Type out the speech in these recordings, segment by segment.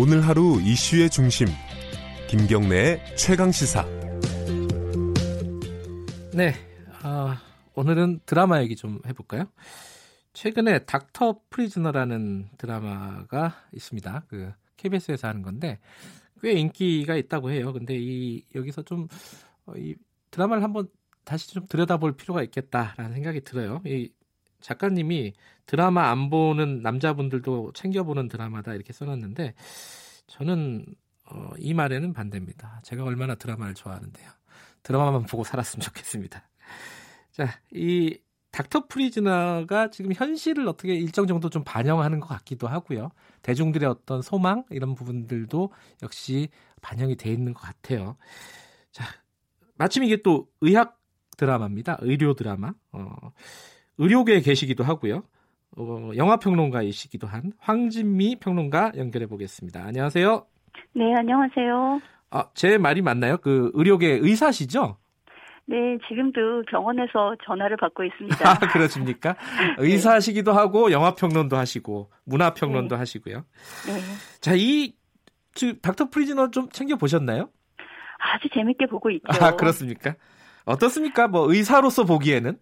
오늘 하루 이슈의 중심 김경래의 최강 시사. 네, 어, 오늘은 드라마 얘기 좀 해볼까요? 최근에 닥터 프리즈너라는 드라마가 있습니다. 그 KBS에서 하는 건데 꽤 인기가 있다고 해요. 근데 이 여기서 좀이 어, 드라마를 한번 다시 좀 들여다볼 필요가 있겠다라는 생각이 들어요. 이 작가님이 드라마 안 보는 남자분들도 챙겨보는 드라마다 이렇게 써놨는데 저는 어, 이 말에는 반대입니다. 제가 얼마나 드라마를 좋아하는데요. 드라마만 보고 살았으면 좋겠습니다. 자, 이 닥터 프리즈너가 지금 현실을 어떻게 일정 정도 좀 반영하는 것 같기도 하고요. 대중들의 어떤 소망 이런 부분들도 역시 반영이 돼 있는 것 같아요. 자, 마침 이게 또 의학 드라마입니다. 의료 드라마. 어, 의료계에 계시기도 하고요. 어, 영화평론가이시기도 한 황진미 평론가 연결해 보겠습니다. 안녕하세요. 네, 안녕하세요. 아, 제 말이 맞나요? 그 의료계 의사시죠? 네, 지금도 병원에서 전화를 받고 있습니다. 아, 그렇습니까? 네. 의사시기도 하고 영화평론도 하시고 문화평론도 네. 하시고요. 네. 자, 이 닥터 프리즈너 좀 챙겨 보셨나요? 아주 재밌게 보고 있죠. 아, 그렇습니까? 어떻습니까? 뭐 의사로서 보기에는?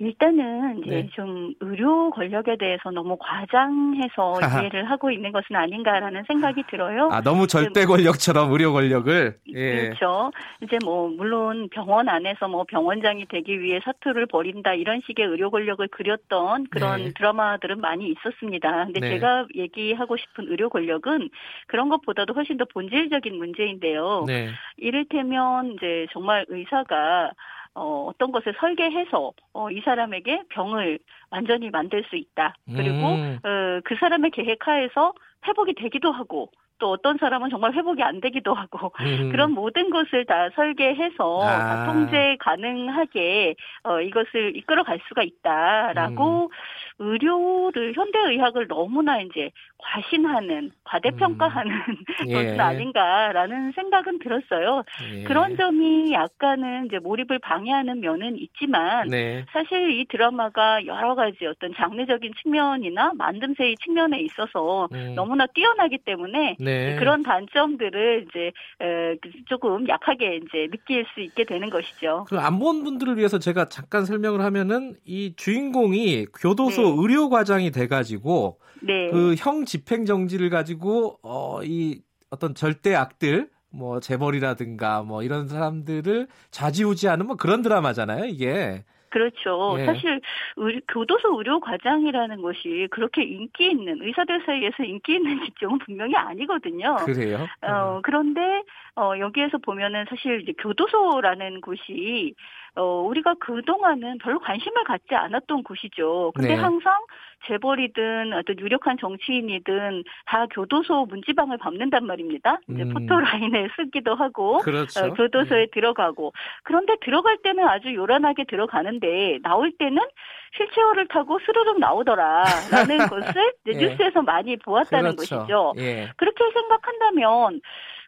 일단은 이제 네. 좀 의료 권력에 대해서 너무 과장해서 이해를 하고 있는 것은 아닌가라는 생각이 들어요. 아 너무 절대 권력처럼 의료 권력을 예. 그렇죠. 이제 뭐 물론 병원 안에서 뭐 병원장이 되기 위해 사투를 벌인다 이런 식의 의료 권력을 그렸던 그런 네. 드라마들은 많이 있었습니다. 근데 네. 제가 얘기하고 싶은 의료 권력은 그런 것보다도 훨씬 더 본질적인 문제인데요. 네. 이를테면 이제 정말 의사가 어, 어떤 것을 설계해서 어, 이 사람에게 병을 완전히 만들 수 있다. 그리고 음. 어, 그 사람의 계획하에서 회복이 되기도 하고 또 어떤 사람은 정말 회복이 안 되기도 하고 음. 그런 모든 것을 다 설계해서 아. 다 통제 가능하게 어, 이것을 이끌어갈 수가 있다라고 음. 의료를 현대의학을 너무나 이제 과신하는 과대평가하는 음. 예. 것은 아닌가라는 생각은 들었어요. 예. 그런 점이 약간은 이제 몰입을 방해하는 면은 있지만 네. 사실 이 드라마가 여러 가지 어떤 장르적인 측면이나 만듦새의 측면에 있어서 음. 너무나 뛰어나기 때문에 네. 그런 단점들을 이제 조금 약하게 이제 느낄 수 있게 되는 것이죠. 그 안 본 분들을 위해서 제가 잠깐 설명을 하면은 이 주인공이 교도소 네. 의료 과장이 돼가지고 네. 그형 집행 정지를 가지고 어 이 어떤 절대 악들 뭐 재벌이라든가 뭐 이런 사람들을 좌지우지하는 뭐 그런 드라마잖아요 이게. 그렇죠. 예. 사실 의료, 교도소 의료 과장이라는 것이 그렇게 인기 있는 의사들 사이에서 인기 있는 직종은 분명히 아니거든요. 그래요? 어, 그런데 어, 여기에서 보면은 사실 이제 교도소라는 곳이 어, 우리가 그동안은 별로 관심을 갖지 않았던 곳이죠. 근데 네. 항상 재벌이든 어떤 유력한 정치인이든 다 교도소 문지방을 밟는단 말입니다. 이제 음. 포토라인에 쓰기도 하고 그렇죠. 어, 교도소에 네. 들어가고 그런데 들어갈 때는 아주 요란하게 들어가는데 나올 때는 휠체어를 타고 스르륵 나오더라라는 것을 예. 뉴스에서 많이 보았다는 그렇죠. 것이죠. 예. 그렇게 생각한다면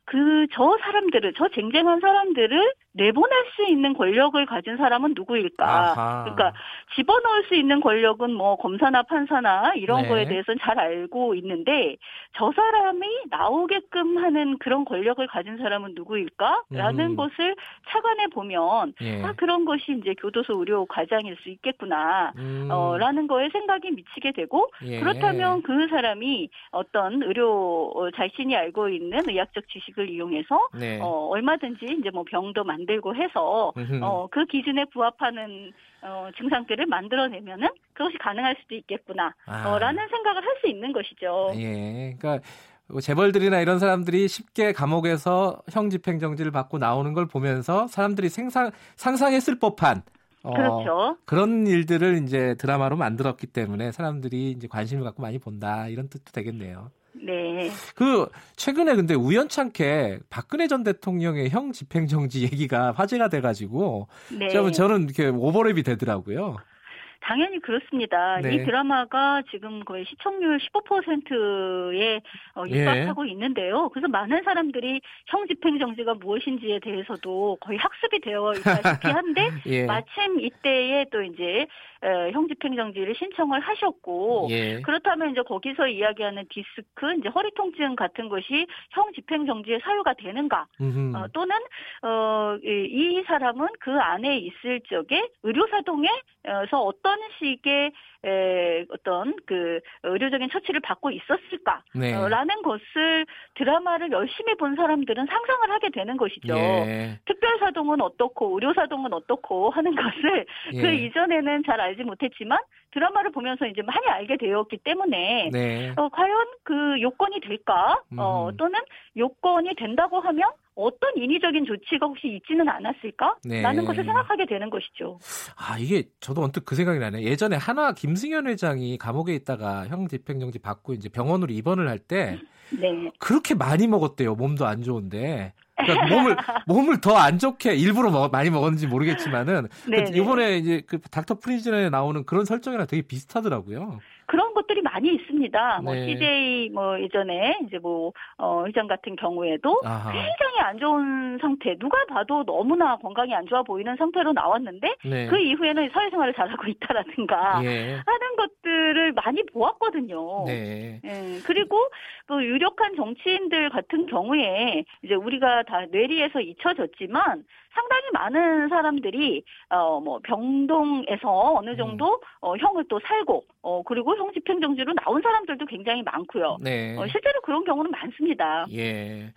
그 저 사람들을 저 쟁쟁한 사람들을 내보낼 수 있는 권력을 가진 사람은 누구일까? 아하. 그러니까 집어넣을 수 있는 권력은 뭐 검사나 판사나 이런 네. 거에 대해서는 잘 알고 있는데 저 사람이 나오게끔 하는 그런 권력을 가진 사람은 누구일까?라는 음. 것을 차관해 보면 예. 아 그런 것이 이제 교도소 의료 과장일 수 있겠구나. 음. 어 라는 거에 생각이 미치게 되고 예. 그렇다면 그 사람이 어떤 의료 어, 자신이 알고 있는 의학적 지식을 이용해서 네. 어 얼마든지 이제 뭐 병도 만 만들고 해서 어, 그 기준에 부합하는 어, 증상들을 만들어내면은 그것이 가능할 수도 있겠구나. 아. 어, 라는 생각을 할 수 있는 것이죠. 예. 그러니까 재벌들이나 이런 사람들이 쉽게 감옥에서 형 집행정지를 받고 나오는 걸 보면서 사람들이 생상, 상상했을 법한 어, 그렇죠. 그런 일들을 이제 드라마로 만들었기 때문에 사람들이 이제 관심을 갖고 많이 본다 이런 뜻도 되겠네요. 네. 그 최근에 근데 우연찮게 박근혜 전 대통령의 형 집행정지 얘기가 화제가 돼가지고 네. 저는 이렇게 오버랩이 되더라고요. 당연히 그렇습니다. 네. 이 드라마가 지금 거의 시청률 15%에 어, 예. 입각하고 예. 있는데요. 그래서 많은 사람들이 형 집행 정지가 무엇인지에 대해서도 거의 학습이 되어 있다시피 한데 예. 마침 이때에 또 이제 어, 형 집행 정지를 신청을 하셨고 예. 그렇다면 이제 거기서 이야기하는 디스크, 이제 허리 통증 같은 것이 형 집행 정지의 사유가 되는가? 어, 또는 어, 이, 이 사람은 그 안에 있을 적에 의료사동에 서 어떤 식의 에, 어떤 그 의료적인 처치를 받고 있었을까라는 네. 어, 것을 드라마를 열심히 본 사람들은 상상을 하게 되는 것이죠. 예. 특별사동은 어떻고 의료사동은 어떻고 하는 것을 예. 그 이전에는 잘 알지 못했지만 드라마를 보면서 이제 많이 알게 되었기 때문에 네. 어, 과연 그 요건이 될까? 어, 음. 또는 요건이 된다고 하면 어떤 인위적인 조치가 혹시 있지는 않았을까? 네. 라는 것을 생각하게 되는 것이죠. 아, 이게 저도 언뜻 그 생각이 나네. 예전에 하나 김승현 회장이 감옥에 있다가 형 집행정지 받고 이제 병원으로 입원을 할때 네. 그렇게 많이 먹었대요. 몸도 안 좋은데. 그러니까 몸을 몸을 더 안 좋게 일부러 먹, 많이 먹었는지 모르겠지만은 네, 그 이번에 이제 그 닥터 프린즈에 나오는 그런 설정이랑 되게 비슷하더라고요. 그런 것들이 많이 있습니다. 뭐 네. 뭐 CJ 뭐 예전에 이제 뭐 어, 의장 같은 경우에도 아하. 굉장히 안 좋은 상태, 누가 봐도 너무나 건강이 안 좋아 보이는 상태로 나왔는데 네. 그 이후에는 사회생활을 잘하고 있다라든가 예. 하는 것들을 많이 보았거든요. 네. 예. 그리고 그 유력한 정치인들 같은 경우에 이제 우리가 다 뇌리에서 잊혀졌지만 상당히 많은 사람들이 어 뭐 병동에서 어느 음. 정도 음. 어 형을 또 살고 어 그리고 형 집행정지로 나온 사람들도 굉장히 많고요. 네. 어, 실제로 그런 경우는 많습니다. 예.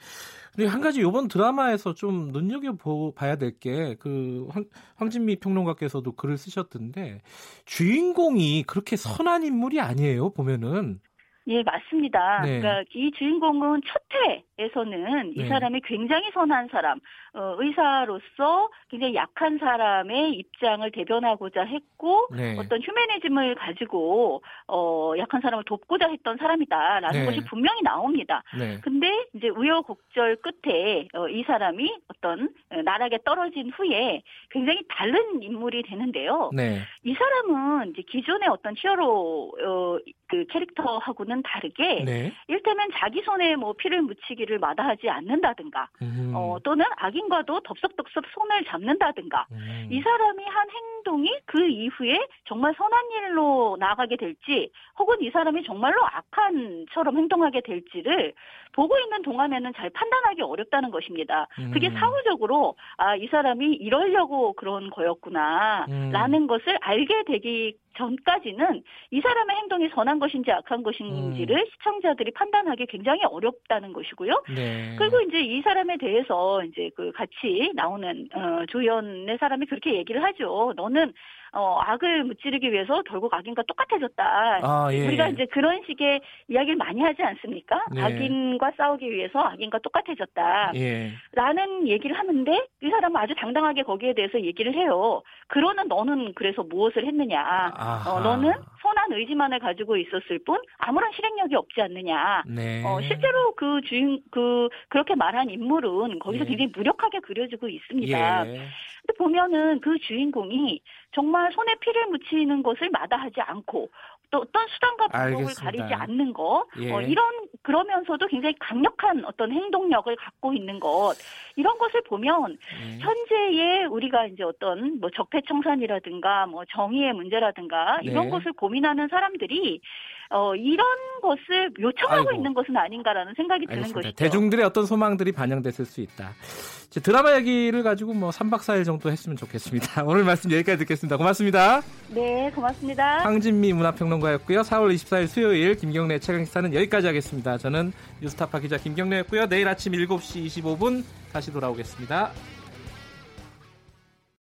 근데 한 가지 이번 드라마에서 좀 눈여겨 봐야 될 게 그 황진미 평론가께서도 글을 쓰셨던데 주인공이 그렇게 선한 인물이 아니에요 보면은. 예, 맞습니다. 네. 그러니까 이 주인공은 첫회 에서는 이 네. 사람이 굉장히 선한 사람, 어, 의사로서 굉장히 약한 사람의 입장을 대변하고자 했고 네. 어떤 휴메니즘을 가지고 어, 약한 사람을 돕고자 했던 사람이다라는 네. 것이 분명히 나옵니다. 네. 근데 이제 우여곡절 끝에 어, 이 사람이 어떤 나락에 떨어진 후에 굉장히 다른 인물이 되는데요. 네. 이 사람은 이제 기존의 어떤 히어로 어, 그 캐릭터하고는 다르게 네. 일테면 자기 손에 뭐 피를 묻히기 를 마다하지 않는다든가 음. 어, 또는 악인과도 덥석덥석 손을 잡는다든가 음. 이 사람이 한 행동이 그 이후에 정말 선한 일로 나아가게 될지 혹은 이 사람이 정말로 악한처럼 행동하게 될지를 보고 있는 동안에는 잘 판단하기 어렵다는 것입니다. 음. 그게 사후적으로 아 이 사람이 이러려고 그런 거였구나 라는 음. 것을 알게 되기 전까지는 이 사람의 행동이 선한 것인지 악한 것인지를 음. 시청자들이 판단하기 굉장히 어렵다는 것이고요. 네. 그리고 이제 이 사람에 대해서 이제 그 같이 나오는 어, 조연의 사람이 그렇게 얘기를 하죠. 너는 어, 악을 무찌르기 위해서 결국 악인과 똑같아졌다. 아, 예. 우리가 이제 그런 식의 이야기를 많이 하지 않습니까? 네. 악인과 싸우기 위해서 악인과 똑같아졌다. 예. 라는 얘기를 하는데 이 사람은 아주 당당하게 거기에 대해서 얘기를 해요. 그러는 너는 그래서 무엇을 했느냐. 어, 너는 선한 의지만을 가지고 있었을 뿐 아무런 실행력이 없지 않느냐. 네. 어, 실제로 그 주인 그 그렇게 말한 인물은 거기서 예. 굉장히 무력하게 그려지고 있습니다. 보면은 그 주인공이 정말 손에 피를 묻히는 것을 마다하지 않고 또 어떤 수단과 방법을. 가리지 않는 것 예. 어, 이런 그러면서도 굉장히 강력한 어떤 행동력을 갖고 있는 것 이런 것을 보면 예. 현재의 우리가 이제 어떤 뭐 적폐청산이라든가 뭐 정의의 문제라든가 이런 네. 것을 고민하는 사람들이 어, 이런 것을 요청하고 아이고. 있는 것은 아닌가라는 생각이 드는 알겠습니다. 것이죠. 대중들의 어떤 소망들이 반영됐을 수 있다. 드라마 얘기를 가지고 뭐 3박 4일 정도 했으면 좋겠습니다. 오늘 말씀 여기까지 듣겠습니다. 고맙습니다. 네, 고맙습니다. 황진미 문화평론가였고요. 4월 24일 수요일 김경래 최강시사는 여기까지 하겠습니다. 저는 뉴스타파 기자 김경래였고요. 내일 아침 7시 25분 다시 돌아오겠습니다.